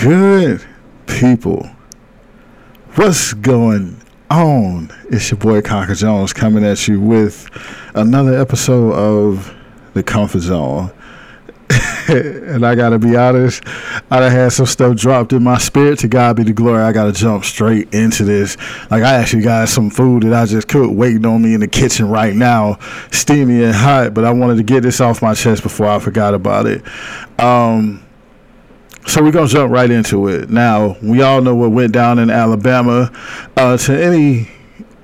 good people? What's going on? It's your boy Conquer Jones coming at you with another episode of The Comfort Zone. and I gotta be honest, I done had some stuff dropped in my spirit. To God be the glory. I gotta jump straight into this. Like I actually got some food that I just cooked waiting on me in the kitchen right now, steamy and hot. But I wanted to get this off my chest before I forgot about it. Um, so we're gonna jump right into it. Now we all know what went down in Alabama. Uh, to any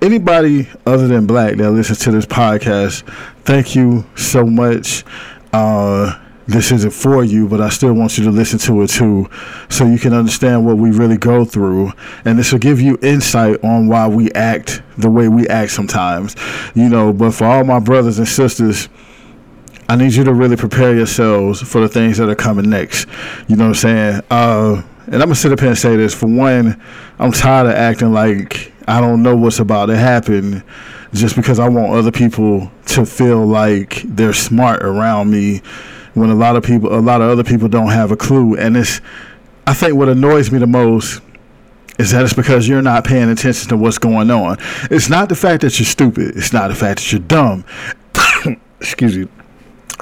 anybody other than black that listens to this podcast, thank you so much. Uh, this isn't for you, but I still want you to listen to it too, so you can understand what we really go through, and this will give you insight on why we act the way we act sometimes. You know, but for all my brothers and sisters. I need you to really prepare yourselves for the things that are coming next. You know what I'm saying? Uh, and I'm gonna sit up here and say this. For one, I'm tired of acting like I don't know what's about to happen just because I want other people to feel like they're smart around me when a lot of people a lot of other people don't have a clue and it's I think what annoys me the most is that it's because you're not paying attention to what's going on. It's not the fact that you're stupid. It's not the fact that you're dumb. Excuse me.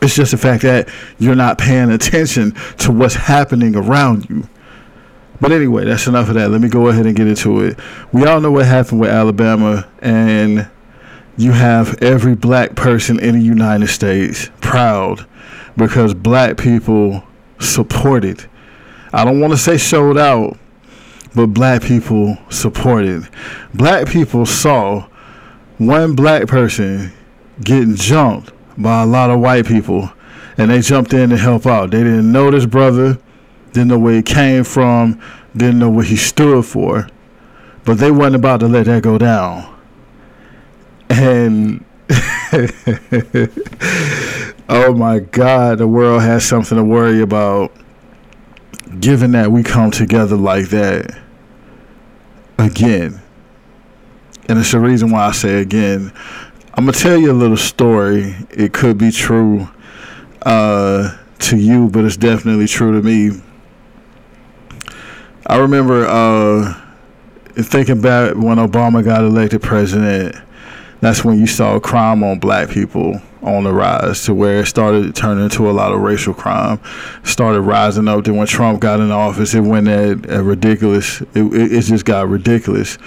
It's just the fact that you're not paying attention to what's happening around you. But anyway, that's enough of that. Let me go ahead and get into it. We all know what happened with Alabama, and you have every black person in the United States proud because black people supported. I don't want to say showed out, but black people supported. Black people saw one black person getting jumped by a lot of white people, and they jumped in to help out. They didn't know this brother, didn't know where he came from, didn't know what he stood for, but they wasn't about to let that go down. And oh my God, the world has something to worry about. Given that we come together like that again, and it's the reason why I say again. I'm gonna tell you a little story. It could be true uh, to you, but it's definitely true to me. I remember uh, thinking back when Obama got elected president. That's when you saw crime on black people on the rise to where it started turning into a lot of racial crime. Started rising up. Then when Trump got in office, it went at, ridiculous. It, it, it, just got ridiculous,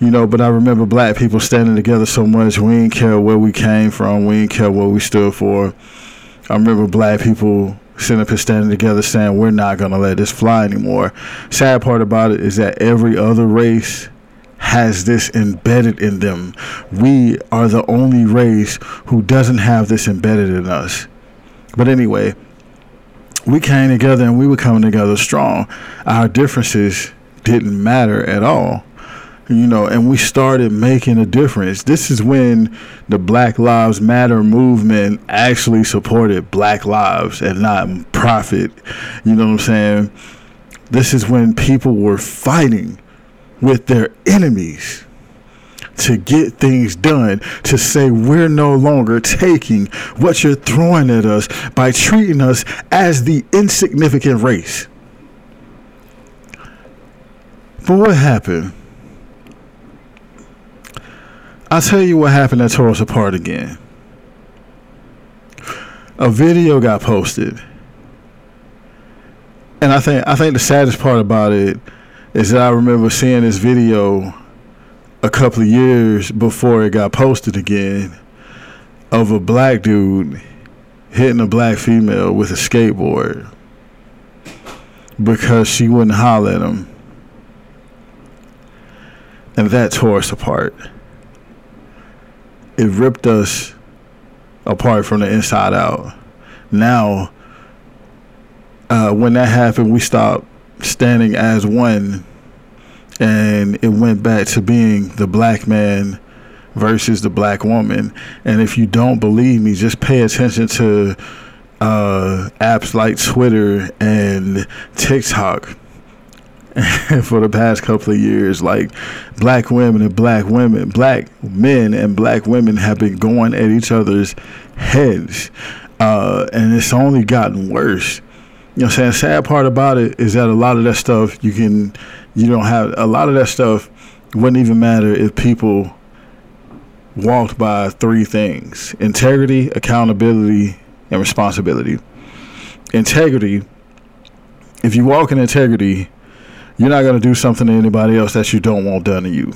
you know. But I remember black people standing together so much. We didn't care where we came from. We didn't care what we stood for. I remember black people sitting up here standing together saying we're not gonna let this fly anymore. Sad part about it is that every other race has this embedded in them. We are the only race who doesn't have this embedded in us. But anyway, we came together and we were coming together strong. Our differences didn't matter at all. You know, and we started making a difference. This is when the Black Lives Matter movement actually supported black lives and not profit. You know what I'm saying? This is when people were fighting with their enemies to get things done, to say we're no longer taking what you're throwing at us by treating us as the insignificant race. But what happened? I'll tell you what happened that tore us apart again. A video got posted. And I think I think the saddest part about it is that I remember seeing this video a couple of years before it got posted again of a black dude hitting a black female with a skateboard because she wouldn't holler at him. And that tore us apart. It ripped us apart from the inside out. Now, uh, when that happened, we stopped standing as one and it went back to being the black man versus the black woman. And if you don't believe me just pay attention to uh, apps like twitter and tiktok for the past couple of years. Like black women and black women black men and black women have been going at each other's heads. Uh, and it's only gotten worse You know what I'm saying? Sad part about it is that a lot of that stuff you can, you don't have, a lot of that stuff wouldn't even matter if people walked by three things integrity, accountability, and responsibility. Integrity, if you walk in integrity, you're not going to do something to anybody else that you don't want done to you.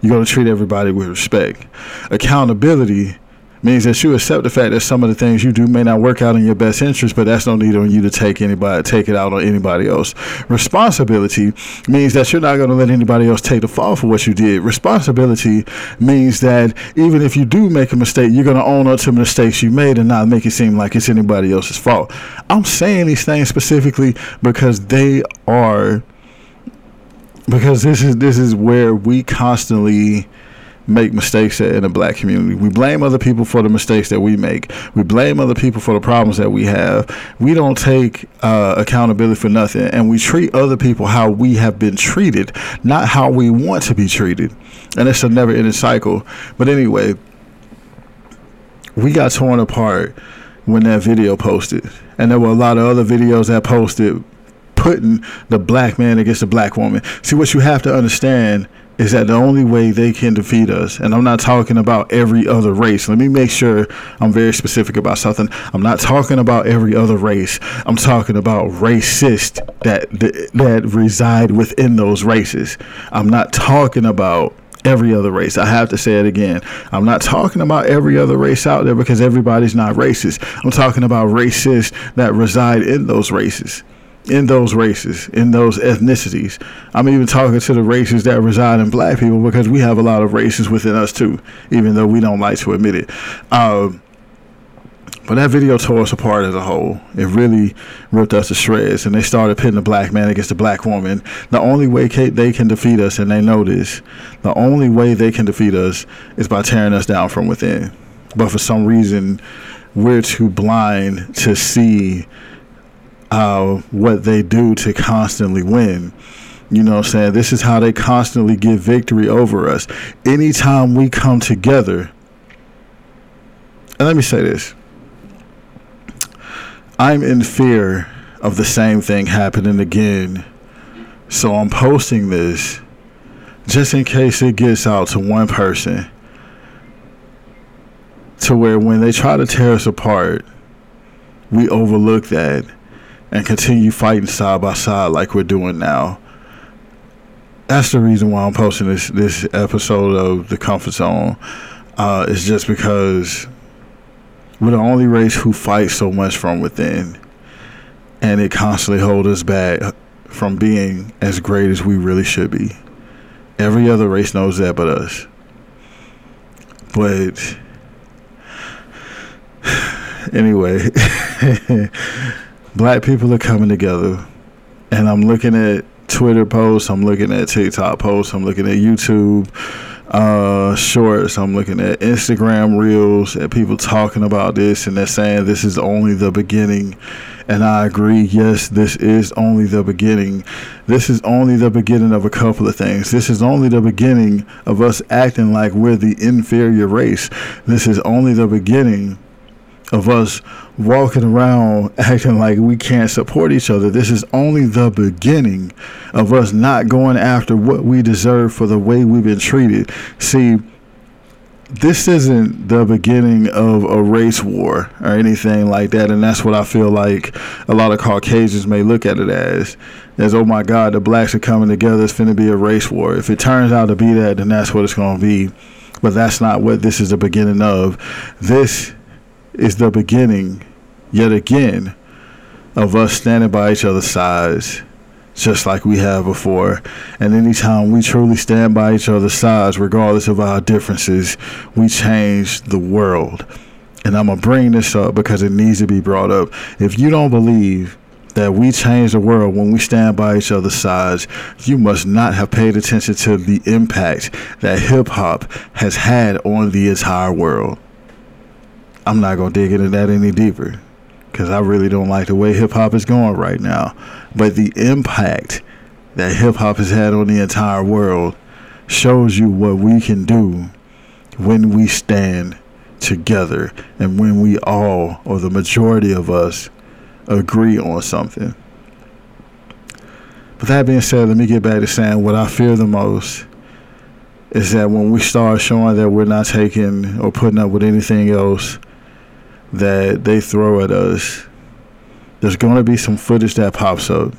You're going to treat everybody with respect. Accountability means that you accept the fact that some of the things you do may not work out in your best interest, but that's no need on you to take anybody take it out on anybody else. Responsibility means that you're not going to let anybody else take the fall for what you did. Responsibility means that even if you do make a mistake, you're going to own up to the mistakes you made and not make it seem like it's anybody else's fault. I'm saying these things specifically because they are because this is this is where we constantly make mistakes in the black community. We blame other people for the mistakes that we make. We blame other people for the problems that we have. We don't take uh, accountability for nothing, and we treat other people how we have been treated, not how we want to be treated. And it's a never-ending cycle. But anyway, we got torn apart when that video posted, and there were a lot of other videos that posted putting the black man against the black woman. See, what you have to understand is that the only way they can defeat us, and I'm not talking about every other race. Let me make sure I'm very specific about something. I'm not talking about every other race. I'm talking about racists that that, reside within those races. I'm not talking about every other race. I have to say it again. I'm not talking about every other race out there because everybody's not racist. I'm talking about racists that reside in those races in those races, in those ethnicities. I'm even talking to the races that reside in black people because we have a lot of races within us too, even though we don't like to admit it. Um, but that video tore us apart as a whole. It really ripped us to shreds, and they started pitting the black man against the black woman. The only way they can defeat us, and they know this, the only way they can defeat us is by tearing us down from within. But for some reason, we're too blind to see uh, what they do to constantly win. You know what I'm saying? This is how they constantly get victory over us. Anytime we come together, and let me say this I'm in fear of the same thing happening again. So I'm posting this just in case it gets out to one person to where when they try to tear us apart, we overlook that and continue fighting side by side like we're doing now. That's the reason why I'm posting this this episode of the Comfort Zone. Uh, it's just because we're the only race who fights so much from within, and it constantly holds us back from being as great as we really should be. Every other race knows that but us. But anyway. black people are coming together, and I'm looking at Twitter posts, I'm looking at TikTok posts, I'm looking at YouTube uh, shorts, I'm looking at Instagram reels, and people talking about this, and they're saying this is only the beginning. And I agree, yes, this is only the beginning. This is only the beginning of a couple of things. This is only the beginning of us acting like we're the inferior race. This is only the beginning of us walking around acting like we can't support each other. This is only the beginning of us not going after what we deserve for the way we've been treated. See, this isn't the beginning of a race war or anything like that, and that's what I feel like a lot of Caucasians may look at it as. As oh my God, the blacks are coming together. It's going to be a race war. If it turns out to be that, then that's what it's going to be. But that's not what this is the beginning of. This is the beginning, yet again, of us standing by each other's sides, just like we have before. And anytime we truly stand by each other's sides, regardless of our differences, we change the world. And I'm going to bring this up because it needs to be brought up. If you don't believe that we change the world when we stand by each other's sides, you must not have paid attention to the impact that hip hop has had on the entire world. I'm not gonna dig into that any deeper because I really don't like the way hip hop is going right now. But the impact that hip hop has had on the entire world shows you what we can do when we stand together and when we all, or the majority of us, agree on something. But that being said, let me get back to saying what I fear the most is that when we start showing that we're not taking or putting up with anything else that they throw at us, there's going to be some footage that pops up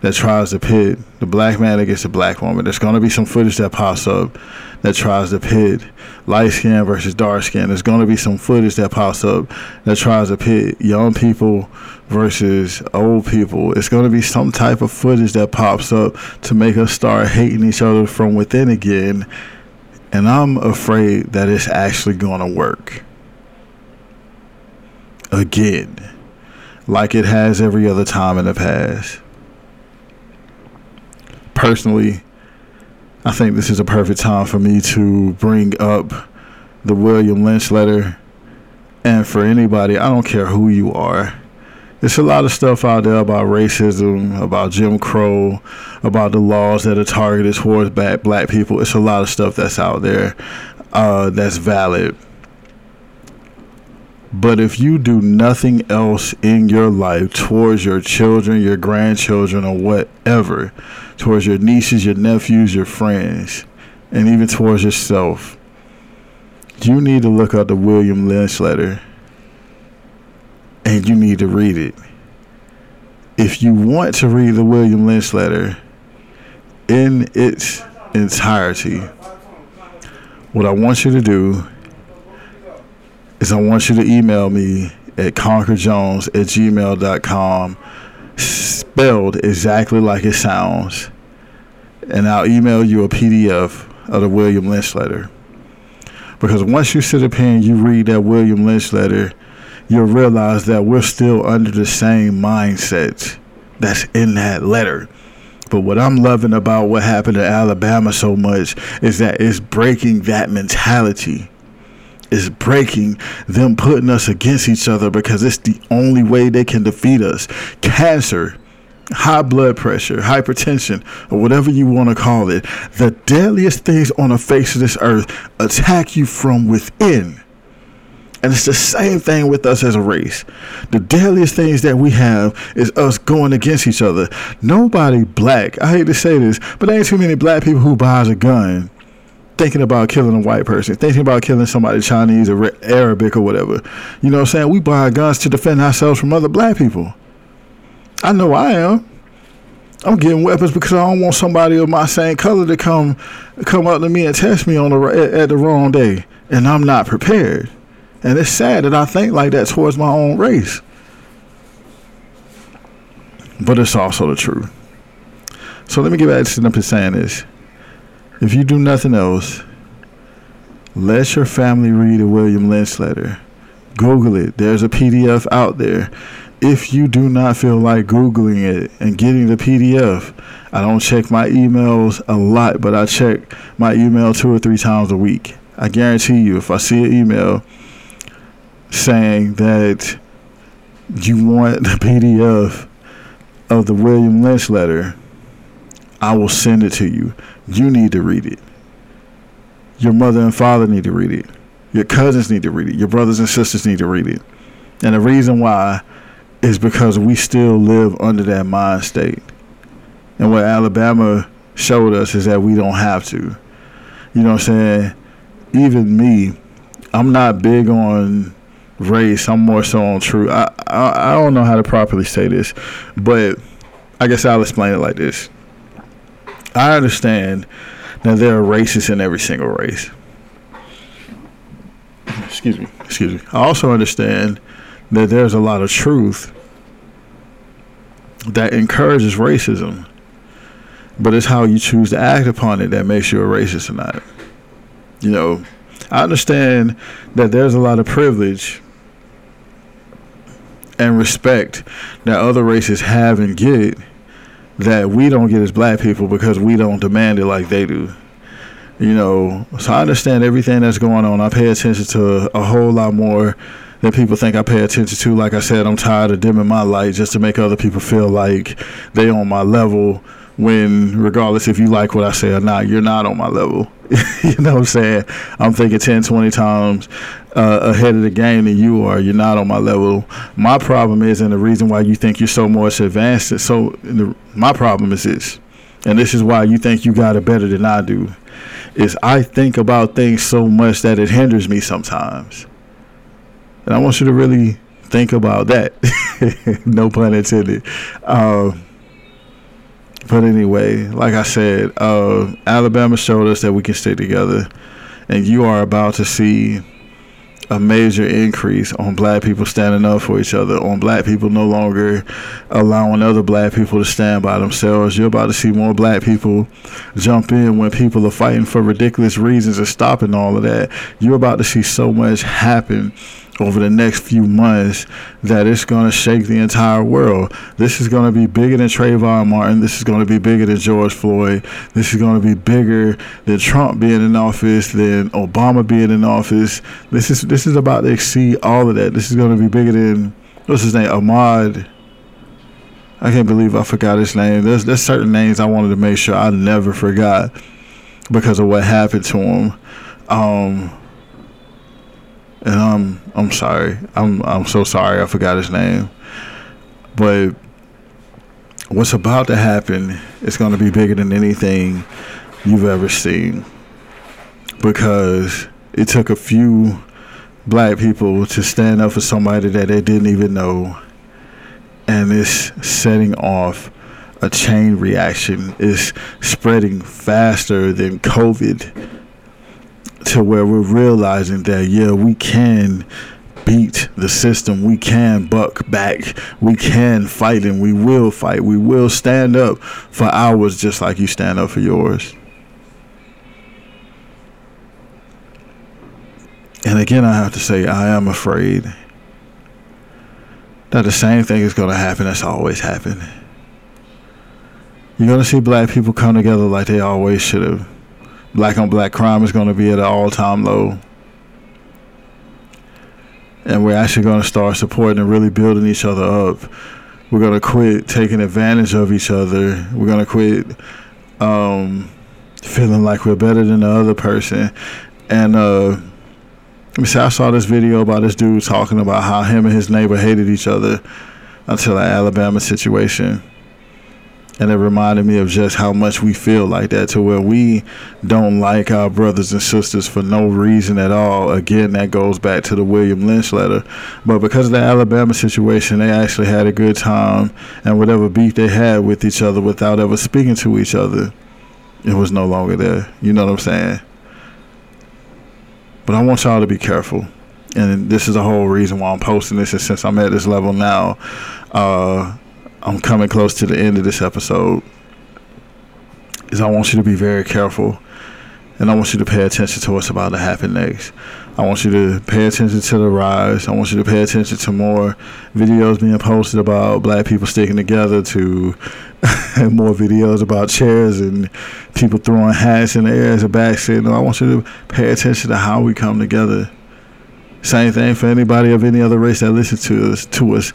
that tries to pit the black man against the black woman. There's going to be some footage that pops up that tries to pit light skin versus dark skin. There's going to be some footage that pops up that tries to pit young people versus old people. It's going to be some type of footage that pops up to make us start hating each other from within again. And I'm afraid that it's actually going to work again, like it has every other time in the past personally, I think this is a perfect time for me to bring up the William Lynch letter. And for anybody, I don't care who you are. There's a lot of stuff out there about racism, about Jim Crow, about the laws that are targeted towards black, black people. It's a lot of stuff that's out there uh, that's valid. But if you do nothing else in your life towards your children, your grandchildren, or whatever, towards your nieces, your nephews, your friends, and even towards yourself, you need to look up the William Lynch letter and you need to read it. If you want to read the William Lynch letter in its entirety, what I want you to do is I want you to email me at conquerjones at gmail.com spelled exactly like it sounds. And I'll email you a PDF of the William Lynch letter. Because once you sit up here and you read that William Lynch letter, you'll realize that we're still under the same mindset that's in that letter. But what I'm loving about what happened in Alabama so much is that it's breaking that mentality is breaking them putting us against each other because it's the only way they can defeat us. Cancer, high blood pressure, hypertension, or whatever you want to call it, the deadliest things on the face of this earth attack you from within. And it's the same thing with us as a race. The deadliest things that we have is us going against each other. Nobody black, I hate to say this, but there ain't too many black people who buys a gun thinking about killing a white person, thinking about killing somebody Chinese or Arabic or whatever. You know what I'm saying? We buy guns to defend ourselves from other black people. I know I am. I'm getting weapons because I don't want somebody of my same color to come come up to me and test me on the at, at the wrong day, and I'm not prepared. And it's sad that I think like that towards my own race. But it's also the truth. So let me get back to simply saying this. If you do nothing else, let your family read a William Lynch letter. Google it. There's a PDF out there. If you do not feel like Googling it and getting the PDF, I don't check my emails a lot, but I check my email two or three times a week. I guarantee you, if I see an email saying that you want the PDF of the William Lynch letter, I will send it to you. You need to read it. Your mother and father need to read it. Your cousins need to read it. Your brothers and sisters need to read it. And the reason why is because we still live under that mind state. And what Alabama showed us is that we don't have to. You know what I'm saying? Even me, I'm not big on race. I'm more so on truth. I, I I don't know how to properly say this, but I guess I'll explain it like this. I understand that there are racists in every single race. Excuse me. Excuse me. I also understand that there's a lot of truth that encourages racism, but it's how you choose to act upon it that makes you a racist or not. You know, I understand that there's a lot of privilege and respect that other races have and get that we don't get as black people because we don't demand it like they do. You know, so I understand everything that's going on. I pay attention to a, a whole lot more than people think I pay attention to. Like I said, I'm tired of dimming my light just to make other people feel like they on my level when regardless if you like what I say or not, you're not on my level. you know what I'm saying? I'm thinking 10, 20 times uh, ahead of the game than you are. You're not on my level. My problem is, and the reason why you think you're so much advanced, so the, my problem is this, and this is why you think you got it better than I do, is I think about things so much that it hinders me sometimes. And I want you to really think about that. no pun intended. Um, but anyway, like I said, uh, Alabama showed us that we can stick together, and you are about to see a major increase on black people standing up for each other, on black people no longer allowing other black people to stand by themselves. You're about to see more black people jump in when people are fighting for ridiculous reasons and stopping all of that. You're about to see so much happen over the next few months that it's going to shake the entire world. This is going to be bigger than Trayvon Martin. This is going to be bigger than George Floyd. This is going to be bigger than Trump being in office, than Obama being in office. This is this is about to exceed all of that. This is going to be bigger than what's his name, Ahmaud. I can't believe I forgot his name. There's there's certain names I wanted to make sure I never forgot because of what happened to him. Um, and I'm sorry. I'm I'm so sorry. I forgot his name. But what's about to happen is going to be bigger than anything you've ever seen because it took a few black people to stand up for somebody that they didn't even know and it's setting off a chain reaction is spreading faster than covid to where we're realizing that yeah we can beat the system. We can buck back. We can fight and we will fight. We will stand up for ours just like you stand up for yours. And again i have to say i am afraid that the same thing is going to happen that's always happened. You're going to see black people come together like they always should have black on black crime is going to be at an all time low. And we're actually going to start supporting and really building each other up. We're going to quit taking advantage of each other. We're going to quit um, feeling like we're better than the other person. And uh, let me see, I saw this video about this dude talking about how him and his neighbor hated each other until the Alabama situation and it reminded me of just how much we feel like that to where we don't like our brothers and sisters for no reason at all. Again that goes back to the william lynch letter. But because of the alabama situation they actually had a good time and whatever beef they had with each other without ever speaking to each other it was no longer there. You know what i'm saying? But i want y'all to be careful. And this is the whole reason why i'm posting this and since i'm at this level now. Uh I'm coming close to the end of this episode is I want you to be very careful and I want you to pay attention to what's about to happen next. I want you to pay attention to the rise. I want you to pay attention to more videos being posted about black people sticking together, to more videos about chairs and people throwing hats in the air as a back signal. I want you to pay attention to how we come together same thing for anybody of any other race that listens to us, to us,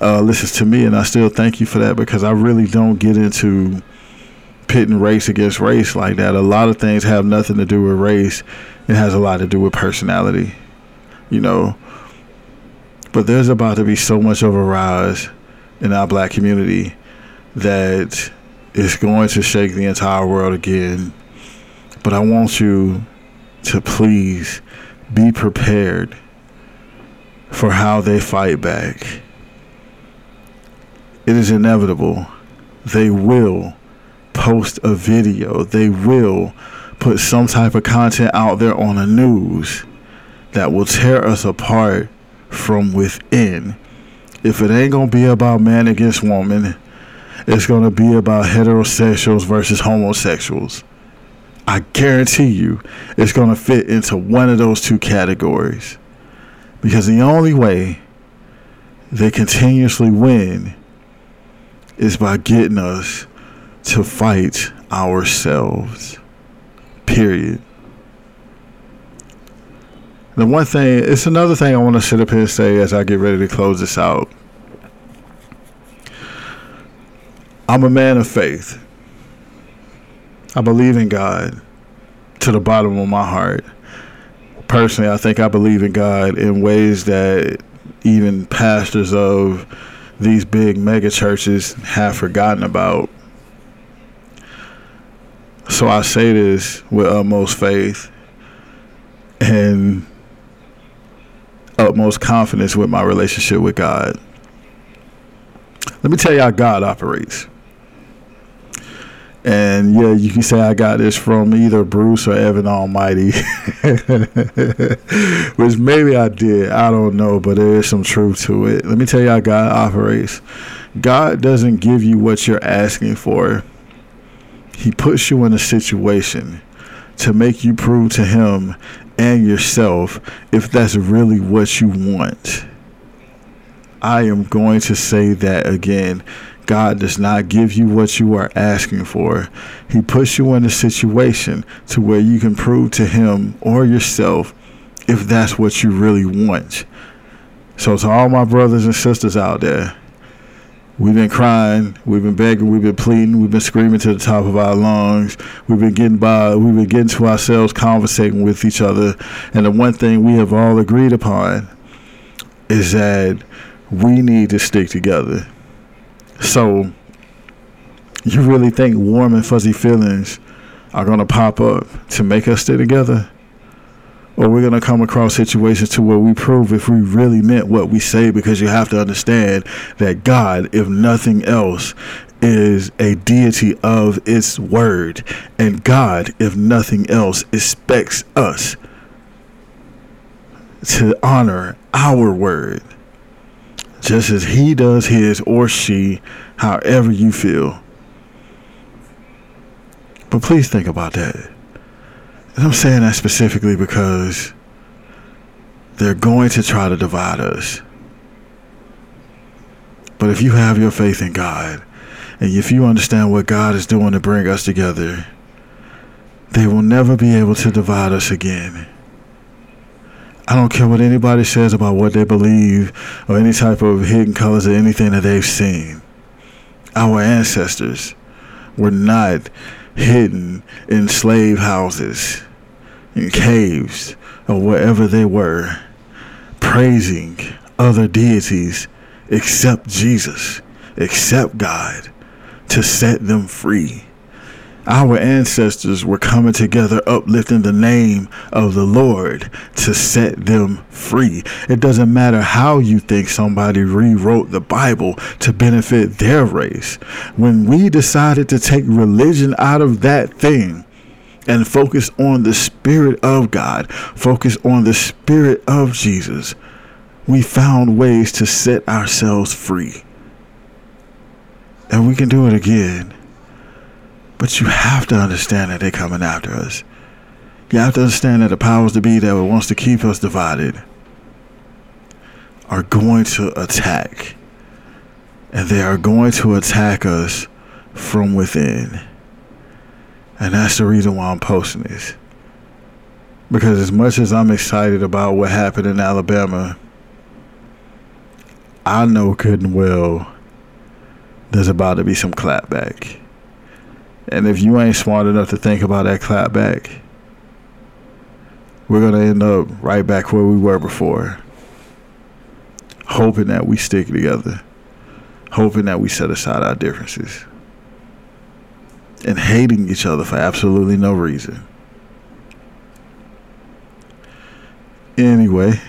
uh, listens to me, and I still thank you for that because I really don't get into pitting race against race like that. A lot of things have nothing to do with race; it has a lot to do with personality, you know. But there's about to be so much of a rise in our black community that is going to shake the entire world again. But I want you to please be prepared for how they fight back. It is inevitable. They will post a video. They will put some type of content out there on the news that will tear us apart from within. If it ain't to be about man against woman, it's to be about heterosexuals versus homosexuals. I guarantee you it's to fit into one of those two categories. Because the only way they continuously win is by getting us to fight ourselves. Period. The one thing, it's another thing I want to sit up here and say as I get ready to close this out. I'm a man of faith. I believe in God to the bottom of my heart. Personally, I think I believe in God in ways that even pastors of these big mega churches have forgotten about. So I say this with utmost faith and utmost confidence with my relationship with God. Let me tell you how God operates. And yeah, you can say I got this from either Bruce or Evan Almighty, which maybe I did. I don't know, but there is some truth to it. Let me tell you how God operates. God doesn't give you what you're asking for, He puts you in a situation to make you prove to Him and yourself if that's really what you want. I am going to say that again. God does not give you what you are asking for. He puts you in a situation to where you can prove to him or yourself if that's what you really want. So to all my brothers and sisters out there, we've been crying, we've been begging, we've been pleading, we've been screaming to the top of our lungs. We've been getting by, we've been getting to ourselves, conversating with each other. And the one thing we have all agreed upon is that we need to stick together. So, you really think warm and fuzzy feelings are going to pop up to make us stay together? Or we're going to come across situations to where we prove if we really meant what we say because you have to understand that God, if nothing else, is a deity of its word. And God, if nothing else, expects us to honor our word just as he does his or she, however you feel. But please think about that. And I'm saying that specifically because they're going to try to divide us. But if you have your faith in God, and if you understand what God is doing to bring us together, they will never be able to divide us again. I don't care what anybody says about what they believe or any type of hidden colors or anything that they've seen. Our ancestors were not hidden in slave houses, in caves, or wherever they were, praising other deities except Jesus, except God, to set them free. Our ancestors were coming together, uplifting the name of the Lord to set them free. It doesn't matter how you think somebody rewrote the Bible to benefit their race. When we decided to take religion out of that thing, and focus on the Spirit of God, focus on the Spirit of Jesus, we found ways to set ourselves free. And we can do it again. But you have to understand that they're coming after us. You have to understand that the powers to be that wants to keep us divided are going to attack. And they are going to attack us from within. And that's the reason why I'm posting this. Because as much as I'm excited about what happened in Alabama, I know good and well there's about to be some clapback. And if you ain't smart enough to think about that clap back, we're going to end up right back where we were before. Hoping that we stick together. Hoping that we set aside our differences. And hating each other for absolutely no reason. Anyway.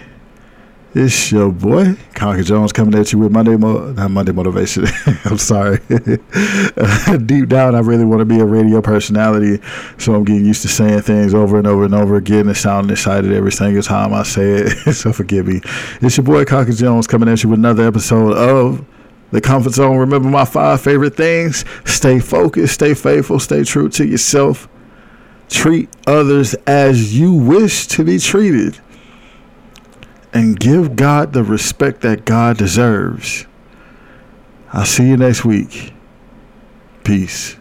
It's your boy, Conquer Jones, coming at you with Monday, Mo- not Monday Motivation. I'm sorry. Deep down, I really want to be a radio personality, so I'm getting used to saying things over and over and over again and sounding excited every single time I say it. so forgive me. It's your boy, Conquer Jones, coming at you with another episode of The Comfort Zone. Remember my five favorite things stay focused, stay faithful, stay true to yourself, treat others as you wish to be treated and give God the respect that God deserves. I'll see you next week. Peace.